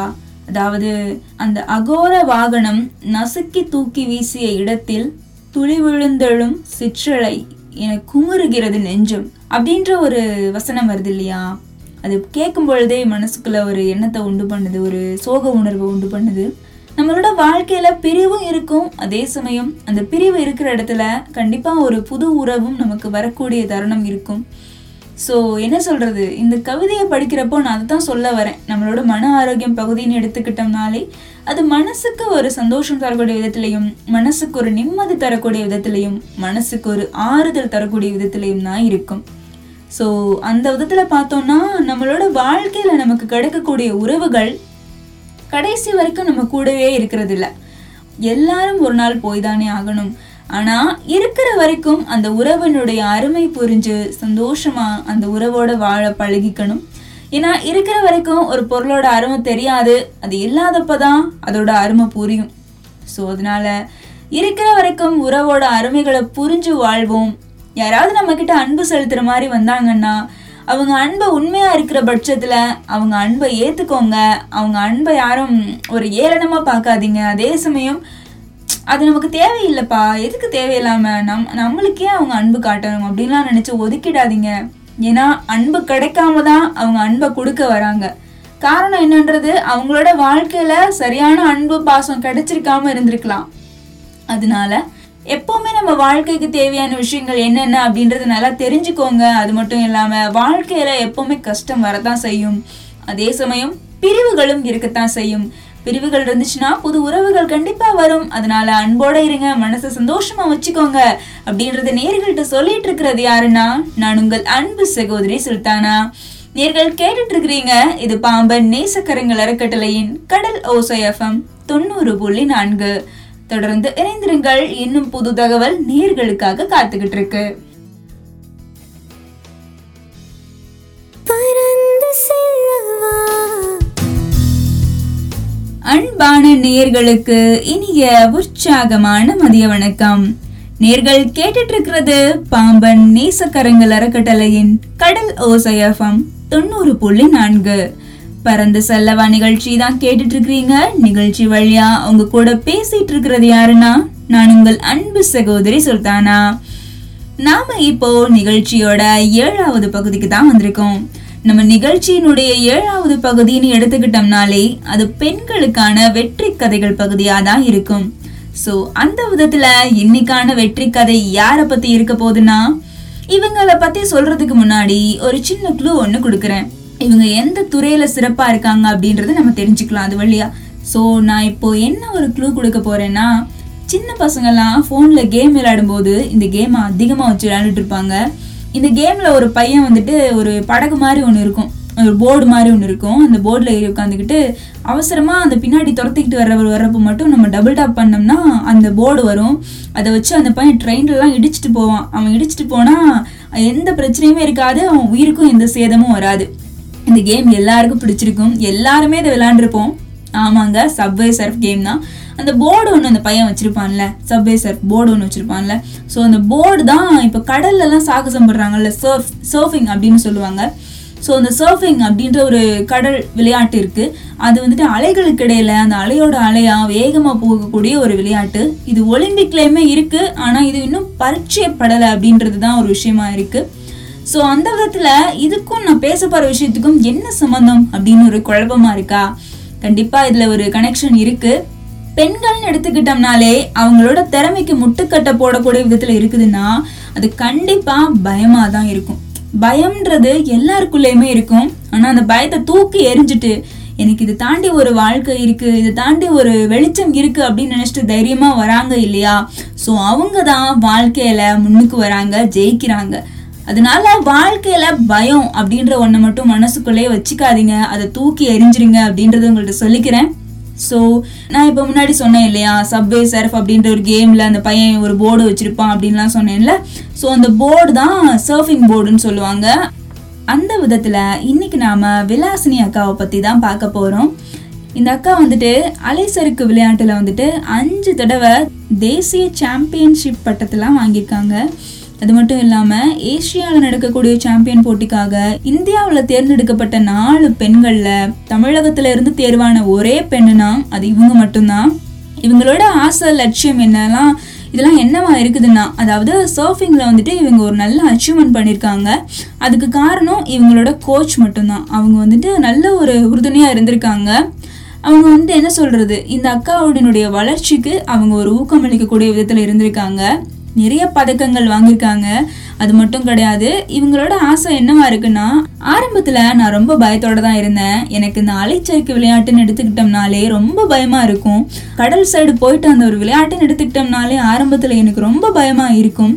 அதாவது அந்த அகோர வாகனம் நசுக்கி தூக்கி வீசிய இடத்தில் துளி விழுந்தெழும் சிற்றலை என குமுறுகிறது நெஞ்சம் அப்படின்ற ஒரு வசனம் வருது இல்லையா? அது கேட்கும் பொழுதே மனசுக்குள்ள ஒரு எண்ணத்தை உண்டு பண்ணுது ஒரு சோக உணர்வை உண்டு பண்ணுது. நம்மளோட வாழ்க்கையில பிரிவும் இருக்கும். அதே சமயம் அந்த பிரிவு இருக்கிற இடத்துல கண்டிப்பா ஒரு புது உறவும் நமக்கு வரக்கூடிய தருணம் இருக்கும். ஸோ என்ன சொல்கிறது இந்த கவிதையை படிக்கிறப்போ நான் அதை தான் சொல்ல வரேன். நம்மளோட மன ஆரோக்கியம் பகுதின்னு எடுத்துக்கிட்டோம்னாலே அது மனசுக்கு ஒரு சந்தோஷம் தரக்கூடிய விதத்திலையும் மனசுக்கு ஒரு நிம்மதி தரக்கூடிய விதத்திலையும் மனசுக்கு ஒரு ஆறுதல் தரக்கூடிய விதத்திலையும் தான் இருக்கும். ஸோ அந்த விதத்தில் பார்த்தோம்னா நம்மளோட வாழ்க்கையில் நமக்கு கிடைக்கக்கூடிய உறவுகள் கடைசி வரைக்கும் நம்ம கூடவே இருக்கிறதில்ல. எல்லாரும் ஒரு நாள் போய் தானே ஆகணும். ஆனா இருக்கிற வரைக்கும் அந்த உறவினுடைய அருமை புரிஞ்சு சந்தோஷமா அந்த உறவோட வாழ பழகிக்கணும். ஏன்னா இருக்கிற வரைக்கும் ஒரு பொருளோட அருமை தெரியாது அது இல்லாதப்பதான் அதோட அருமை புரியும். ஸோ அதனால இருக்கிற வரைக்கும் உறவோட அருமைகளை புரிஞ்சு வாழ்வோம். யாராவது நம்ம கிட்ட அன்பு செலுத்துற மாதிரி வந்தாங்கன்னா அவங்க அன்பை உண்மையா இருக்கிற பட்சத்துல அவங்க அன்பை ஏத்துக்கோங்க. அவங்க அன்பை யாரும் ஒரு ஏளனமா பார்க்காதீங்க. அதே சமயம் அது நமக்கு தேவையில்லைப்பா. எதுக்கு தேவையில்லாம? நம் நம்மளுக்கே அவங்க அன்பு காட்டணும் அப்படின்லாம் நினைச்சு ஒதுக்கிடாதீங்க. ஏன்னா அன்பு கிடைக்காம தான் அவங்க அன்பை கொடுக்க வராங்க. காரணம் என்னன்றது அவங்களோட வாழ்க்கையில சரியான அன்பு பாசம் கிடைச்சிருக்காம இருந்திருக்கலாம். அதனால எப்பவுமே நம்ம வாழ்க்கைக்கு தேவையான விஷயங்கள் என்னென்ன அப்படின்றது நல்லா தெரிஞ்சுக்கோங்க. அது மட்டும் இல்லாம வாழ்க்கையில எப்பவுமே கஷ்டம் வரதான் செய்யும். அதே சமயம் பிரிவுகளும் இருக்கத்தான் செய்யும். பிரிவுகள் இருந்துச்சுன்னா புது உறவுகள் கண்டிப்பா வரும். அதனால அன்போட இருங்க மனசை சந்தோஷமா வச்சுக்கோங்க அப்படின்றத நேர்கள்ட்ட சொல்லிட்டு இருக்கிறது யாருன்னா நான் உங்கள் அன்பு சகோதரி சுல்தானா. நேர்கள் கேட்டுட்டு இருக்கிறீங்க இது பாம்பன் நேசக்கரங்கள் அறக்கட்டளையின் கடல் ஓசை எஃப்எம் தொண்ணூறு புள்ளி நான்கு. தொடர்ந்து இணைந்திருங்கள் இன்னும் புது தகவல் நேர்களுக்காக காத்துக்கிட்டு இருக்கு. அன்பான நேர்களுக்கு இனிய உற்சாகமான மதிய வணக்கம். நேர்கள் கேட்டுட்டு இருக்கிறது பாம்பன் நேசக்கரங்கள் அறக்கட்டளையின் கடல் ஓசையம் தொண்ணூறு புள்ளி நான்கு. பறந்து செல்லவா நிகழ்ச்சி தான் கேட்டுட்டு இருக்கிறீங்க நிகழ்ச்சி வழியா உங்க கூட பேசிட்டு இருக்கிறது யாருன்னா நான் உங்கள் அன்பு சகோதரி சுல்தானா. நாம இப்போ நிகழ்ச்சியோட ஏழாவது பகுதிக்கு தான் வந்திருக்கோம். நம்ம நிகழ்ச்சியினுடைய ஏழாவது பகுதின்னு எடுத்துக்கிட்டோம்னாலே அது பெண்களுக்கான வெற்றி கதைகள் பகுதியாக தான் இருக்கும். ஸோ அந்த விதத்துல இன்னைக்கான வெற்றி கதை யாரை பத்தி இருக்க போகுதுன்னா இவங்கள பத்தி சொல்றதுக்கு முன்னாடி ஒரு சின்ன க்ளூ ஒன்று கொடுக்குறேன். இவங்க எந்த துறையில சிறப்பாக இருக்காங்க அப்படின்றத நம்ம தெரிஞ்சுக்கலாம் அது வழியா. ஸோ நான் இப்போ என்ன ஒரு க்ளூ கொடுக்க போறேன்னா சின்ன பசங்கள்லாம் ஃபோனில் கேம் விளையாடும்போது இந்த கேமை அதிகமாக வச்சு விளையாண்டுட்டு இருப்பாங்க. இந்த கேமில் ஒரு பையன் வந்துட்டு ஒரு படகு மாதிரி ஒன்று இருக்கும். ஒரு போர்டு மாதிரி ஒன்று இருக்கும். அந்த போர்டில் ஏறி உட்காந்துக்கிட்டு அவசரமாக அந்த பின்னாடி துரத்திக்கிட்டு வர்றவர் வர்றப்போ மட்டும் நம்ம டபுள் டாப் பண்ணோம்னா அந்த போர்டு வரும். அதை வச்சு அந்த பையன் ட்ரெயின்லலாம் இடிச்சிட்டு போவான். அவன் இடிச்சிட்டு போனால் எந்த பிரச்சனையுமே இருக்காது. அவன் உயிருக்கும் எந்த சேதமும் வராது. இந்த கேம் எல்லாருக்கும் பிடிச்சிருக்கும். எல்லாருமே இதை விளாண்டுருப்போம் ஆமாங்க சப்வே சர்ஃப் கேம் தான். அந்த போர்டு ஒன்று அந்த பையன் வச்சிருப்பான்ல சப்வே சர்ஃப் போர்டு ஒன்று வச்சிருப்பான்ல. ஸோ அந்த போர்டு தான் இப்போ கடல்லலாம் சாகசம் பண்றாங்கல்ல சர்ஃப் சர்ஃபிங் அப்படின்னு சொல்லுவாங்க. ஸோ அந்த சர்ஃபிங் அப்படின்ற ஒரு கடல் விளையாட்டு இருக்குது அது வந்துட்டு அலைகளுக்கு இடையில அந்த அலையோட அலையாக வேகமாக போகக்கூடிய ஒரு விளையாட்டு. இது ஒலிம்பிக்லேயுமே இருக்குது ஆனால் இது இன்னும் பரிச்சயப்படலை அப்படின்றது தான் ஒரு விஷயமா இருக்குது ஸோ அந்த விதத்தில் இதுக்கும் நான் பேச போகிற விஷயத்துக்கும் என்ன சம்மந்தம் அப்படின்னு ஒரு குழப்பமா இருக்கா? கண்டிப்பாக இதில் ஒரு கனெக்ஷன் இருக்குது பெண்கள்னு எடுத்துக்கிட்டோம்னாலே அவங்களோட திறமைக்கு முட்டுக்கட்டை போடக்கூடிய விதத்துல இருக்குதுன்னா அது கண்டிப்பா பயமா தான் இருக்கும். பயம்ன்றது எல்லாருக்குள்ளேயுமே இருக்கும். ஆனா அந்த பயத்தை தூக்கி எரிஞ்சிட்டு எனக்கு இது தாண்டி ஒரு வாழ்க்கை இருக்கு இதை தாண்டி ஒரு வெளிச்சம் இருக்கு அப்படின்னு நினைச்சிட்டு தைரியமா வராங்க இல்லையா? ஸோ அவங்க தான் வாழ்க்கையில முன்னுக்கு வராங்க ஜெயிக்கிறாங்க. அதனால வாழ்க்கையில பயம் அப்படின்ற ஒன்றை மட்டும் மனசுக்குள்ளேயே வச்சுக்காதீங்க. அதை தூக்கி எரிஞ்சிருங்க அப்படின்றத உங்கள்கிட்ட சொல்லிக்கிறேன். ஸோ நான் இப்போ முன்னாடி சொன்னேன் இல்லையா சப்வே சர்ஃப் அப்படின்ற ஒரு கேமில் அந்த பையன் ஒரு போர்டு வச்சுருப்பான் அப்படின்லாம் சொன்னேன்ல. ஸோ அந்த போர்டு தான் சர்ஃபிங் போர்டுன்னு சொல்லுவாங்க. அந்த விதத்தில் இன்னைக்கு நாம் விலாசினி அக்காவை பற்றி தான் பார்க்க போகிறோம் இந்த அக்கா வந்துட்டு அலைசருக்கு விளையாட்டில் வந்துட்டு அஞ்சு தடவை தேசிய சாம்பியன்ஷிப் பட்டத்தெல்லாம் வாங்கியிருக்காங்க. அது மட்டும் இல்லாமல் ஏசியாவில் நடக்கக்கூடிய சாம்பியன் போட்டிக்காக இந்தியாவில் தேர்ந்தெடுக்கப்பட்ட நாலு பெண்களில் தமிழகத்துல இருந்து தேர்வான ஒரே பெண்ணுனா அது இவங்க மட்டும்தான். இவங்களோட ஆசை லட்சியம் என்னெல்லாம் இதெல்லாம் என்னவா இருக்குதுன்னா அதாவது சர்ஃபிங்கில் வந்துட்டு இவங்க ஒரு நல்ல அச்சீவ்மெண்ட் பண்ணியிருக்காங்க அதுக்கு காரணம் இவங்களோட கோச் மட்டும்தான். அவங்க வந்துட்டு நல்ல ஒரு உறுதுணையாக இருந்திருக்காங்க. அவங்க வந்து என்ன சொல்கிறது இந்த அக்காவுடனுடைய வளர்ச்சிக்கு அவங்க ஒரு ஊக்கமளிக்கக்கூடிய விதத்தில் இருந்திருக்காங்க. நிறைய பதக்கங்கள் வாங்கியிருக்காங்க. அது மட்டும் கிடையாது இவங்களோட ஆசை என்னவா இருக்குன்னா ஆரம்பத்தில் நான் ரொம்ப பயத்தோட தான் இருந்தேன். எனக்கு இந்த அலைச்சறுக்கு விளையாட்டுன்னு எடுத்துக்கிட்டோம்னாலே ரொம்ப பயமாக இருக்கும். கடல் சைடு போயிட்டு அந்த ஒரு விளையாட்டுன்னு எடுத்துக்கிட்டோம்னாலே ஆரம்பத்தில் எனக்கு ரொம்ப பயமாக இருக்கும்.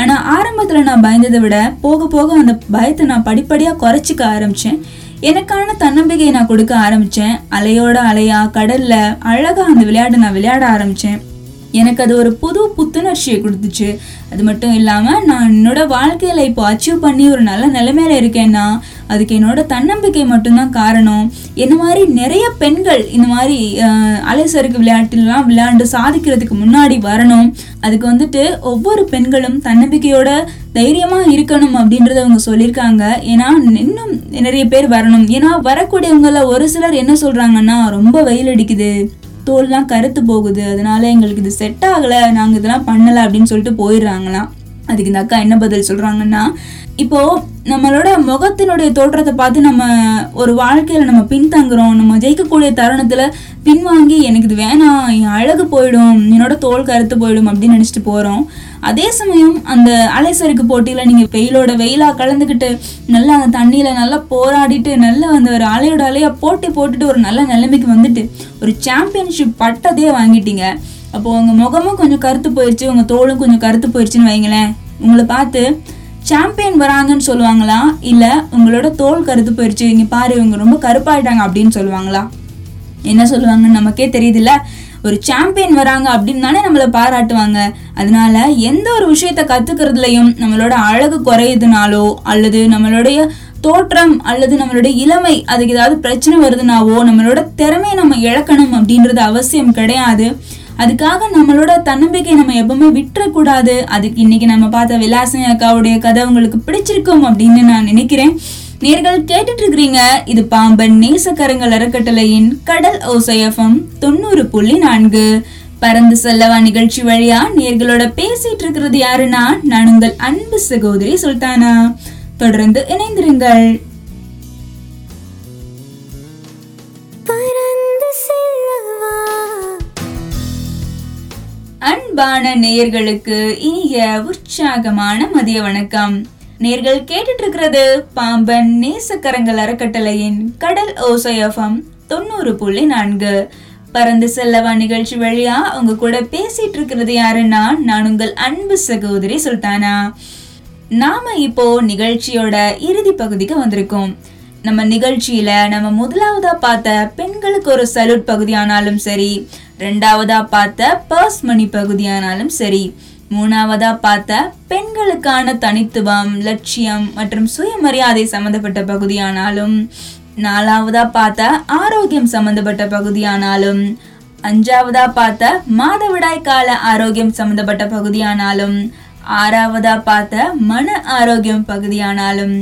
ஆனால் ஆரம்பத்தில் நான் பயந்ததை விட போக போக அந்த பயத்தை நான் படிப்படியாக குறைச்சிக்க ஆரம்பித்தேன் எனக்கான தன்னம்பிக்கையை நான் கொடுக்க ஆரம்பித்தேன் அலையோட அலையா கடலில் அழகாக அந்த விளையாட்டு நான் விளையாட ஆரம்பித்தேன் எனக்கு அது ஒரு புது புத்துணர்ச்சியை கொடுத்துச்சு. அது மட்டும் இல்லாமல் நான் என்னோட வாழ்க்கையில் இப்போ அச்சீவ் பண்ணி ஒரு நல்ல நிலைமையில இருக்கேன்னா அதுக்கு என்னோட தன்னம்பிக்கை மட்டும்தான் காரணம். என்ன மாதிரி நிறைய பெண்கள் இந்த மாதிரி அலைசருக்கு விளையாட்டுலாம் விளையாண்டு சாதிக்கிறதுக்கு முன்னாடி வரணும். அதுக்கு வந்துட்டு ஒவ்வொரு பெண்களும் தன்னம்பிக்கையோட தைரியமாக இருக்கணும் அப்படின்றத அவங்க சொல்லியிருக்காங்க. ஏன்னா இன்னும் நிறைய பேர் வரணும். ஏன்னா வரக்கூடியவங்கள ஒரு சிலர் என்ன சொல்கிறாங்கன்னா ரொம்ப வெயில் அடிக்குது. தோல்லாம் கருத்து போகுது. அதனால எங்களுக்கு இது செட் ஆகலை. நாங்கள் இதெல்லாம் பண்ணலை அப்படின்னு சொல்லிட்டு போயிடுறாங்களாம். அதுக்கு இந்த அக்கா என்ன பதில் சொல்கிறாங்கன்னா இப்போ நம்மளோட முகத்தினுடைய தோற்றத்தை பார்த்து நம்ம ஒரு வாழ்க்கையில் நம்ம பின்தங்குறோம் நம்ம ஜெயிக்கக்கூடிய தருணத்தில் பின்வாங்கி எனக்கு இது வேணாம் என் அழகு போயிடும் என்னோட தோல் கருத்து போயிடும் அப்படின்னு நினச்சிட்டு போகிறோம் அதே சமயம் அந்த அலைசருக்கு போட்டியில் நீங்கள் வெயிலோட வெயிலாக கலந்துக்கிட்டு நல்லா அந்த தண்ணியில் நல்லா போராடிட்டு நல்லா அந்த ஒரு அலையோட அலையாக போட்டி போட்டுட்டு ஒரு நல்ல நிலைமைக்கு வந்துட்டு ஒரு சாம்பியன்ஷிப் பட்டதே வாங்கிட்டீங்க. அப்போ உங்கள் முகமும் கொஞ்சம் கருத்து போயிடுச்சு உங்கள் தோலும் கொஞ்சம் கருத்து போயிடுச்சுன்னு வைங்களேன். உங்களை பார்த்து சாம்பியன் வராங்கன்னு சொல்லுவாங்களா? இல்லை உங்களோட தோல் கருத்து போயிடுச்சு இங்கே பாரு இவங்க ரொம்ப கருப்பாயிட்டாங்க அப்படின்னு சொல்லுவாங்களா? என்ன சொல்லுவாங்கன்னு நமக்கே தெரியுதுல்ல. ஒரு சாம்பியன் வராங்க அப்படின்னு தானே நம்மளை பாராட்டுவாங்க. அதனால எந்த ஒரு விஷயத்த கத்துக்கிறதுலையும் நம்மளோட அழகு குறையுதுனாலோ அல்லது நம்மளுடைய தோற்றம் அல்லது நம்மளுடைய இளமை அதுக்கு ஏதாவது பிரச்சனை வருதுனாவோ நம்மளோட திறமையை நம்ம இழக்கணும் அப்படின்றது அவசியம் கிடையாது. அதுக்காக நம்மளோட தன்னம்பிக்கை நம்ம எப்பவுமே விட்டுறக்கூடாது. அதுக்கு இன்னைக்கு நம்ம பார்த்த விலாசினி அக்காவுடைய கதை உங்களுக்கு பிடிச்சிருக்கும் அப்படின்னு நான் நினைக்கிறேன். நேர்கள் கேட்டுட்டு இருக்கிறீங்க இது பாம்பன் நேசக்கரங்கள் அறக்கட்டளையின் கடல் ஓசையஃபம் தொண்ணூறு புள்ளி நான்கு. பறந்து செல்லவா நிகழ்ச்சி வழியா நேர்களோட பேசிட்டு இருக்கிறது யாருன்னா நான் உங்கள் அன்பு சகோதரி சுல்தானா. தொடர்ந்து இணைந்திருங்கள். அன்பான நேயர்களுக்கு இனிய உற்சாகமான மதிய வணக்கம். நேர்கள் கேட்டுட்டு இருக்கிறது பாம்பன் நேசக்கரங்கள் அறக்கட்டளையின் கடல் ஓசையம் தொண்ணூறு புள்ளி நான்கு. பறந்து செல்லவா நிகழ்ச்சி வழியா உங்க கூட பேசிட்டு இருக்கிறது யாருன்னா நான் உங்கள் அன்பு சகோதரி சுல்தானா. நாம இப்போ நிகழ்ச்சியோட இறுதி பகுதிக்கு வந்திருக்கோம். நம்ம நிகழ்ச்சியில நம்ம முதலாவதா பார்த்த பெண்களுக்கு ஒரு சல்யூட் பகுதியானாலும் சரி ரெண்டாவதா பார்த்த பர்ஸ் மணி பகுதியானாலும் சரி மூணாவதா பார்த்த பெண்களுக்கான தனித்துவம் லட்சியம் மற்றும் சுயமரியாதை சம்பந்தப்பட்ட பகுதியானாலும் நாலாவதா பார்த்த ஆரோக்கியம் சம்பந்தப்பட்ட பகுதியானாலும் அஞ்சாவதா பார்த்த மாதவிடாய் கால ஆரோக்கியம் சம்பந்தப்பட்ட பகுதியானாலும் ஆறாவதா பார்த்த மன ஆரோக்கியம் பகுதியானாலும்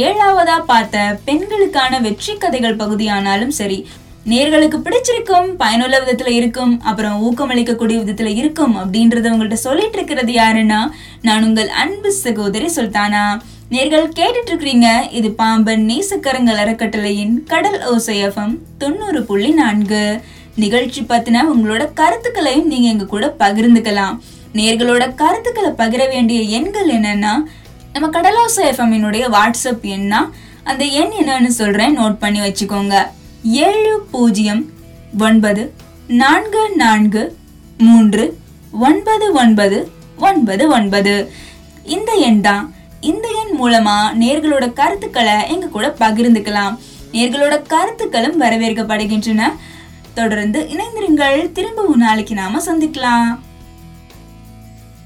ஏழாவதா பார்த்த பெண்களுக்கான வெற்றி கதைகள் பகுதியானாலும் சரி நேர்களுக்கு பிடிச்சிருக்கும் பயனுள்ள விதத்துல இருக்கும் அப்புறம் ஊக்கமளிக்கக்கூடிய விதத்துல இருக்கும் அப்படின்றத உங்கள்கிட்ட சொல்லிட்டு இருக்கிறது யாருன்னா நான் உங்கள் அன்பு சகோதரி சுல்தானா. நேர்கள் கேட்டுட்டு இருக்கிறீங்க இது பாம்பன் நேசக்கரங்கள் அறக்கட்டளையின் கடல் ஓசையம் தொண்ணூறு புள்ளி நான்கு. நிகழ்ச்சி பத்தின உங்களோட கருத்துக்களையும் நீங்க எங்க கூட பகிர்ந்துக்கலாம். நேர்களோட கருத்துக்களை பகிர வேண்டிய எண்கள் என்னன்னா நம்ம கடலோசை எஃப்எம்னுடைய வாட்ஸ்அப் எண்ணா அந்த எண் என்னன்னு சொல்றேன் நோட் பண்ணி வச்சுக்கோங்க. ஏழு பூஜ்ஜியம் ஒன்பது நான்கு நான்கு மூன்று ஒன்பது ஒன்பது ஒன்பது ஒன்பது. இந்த எண் தான். இந்த எண் மூலமா நேர்களோட கருத்துக்களை எங்க கூட பகிர்ந்துக்கலாம். நேர்களோட கருத்துக்களும் வரவேற்கப்படுகின்றன. தொடர்ந்து இணைந்திருங்கள். திரும்பவும் நாளைக்கு நாம சந்திக்கலாம்.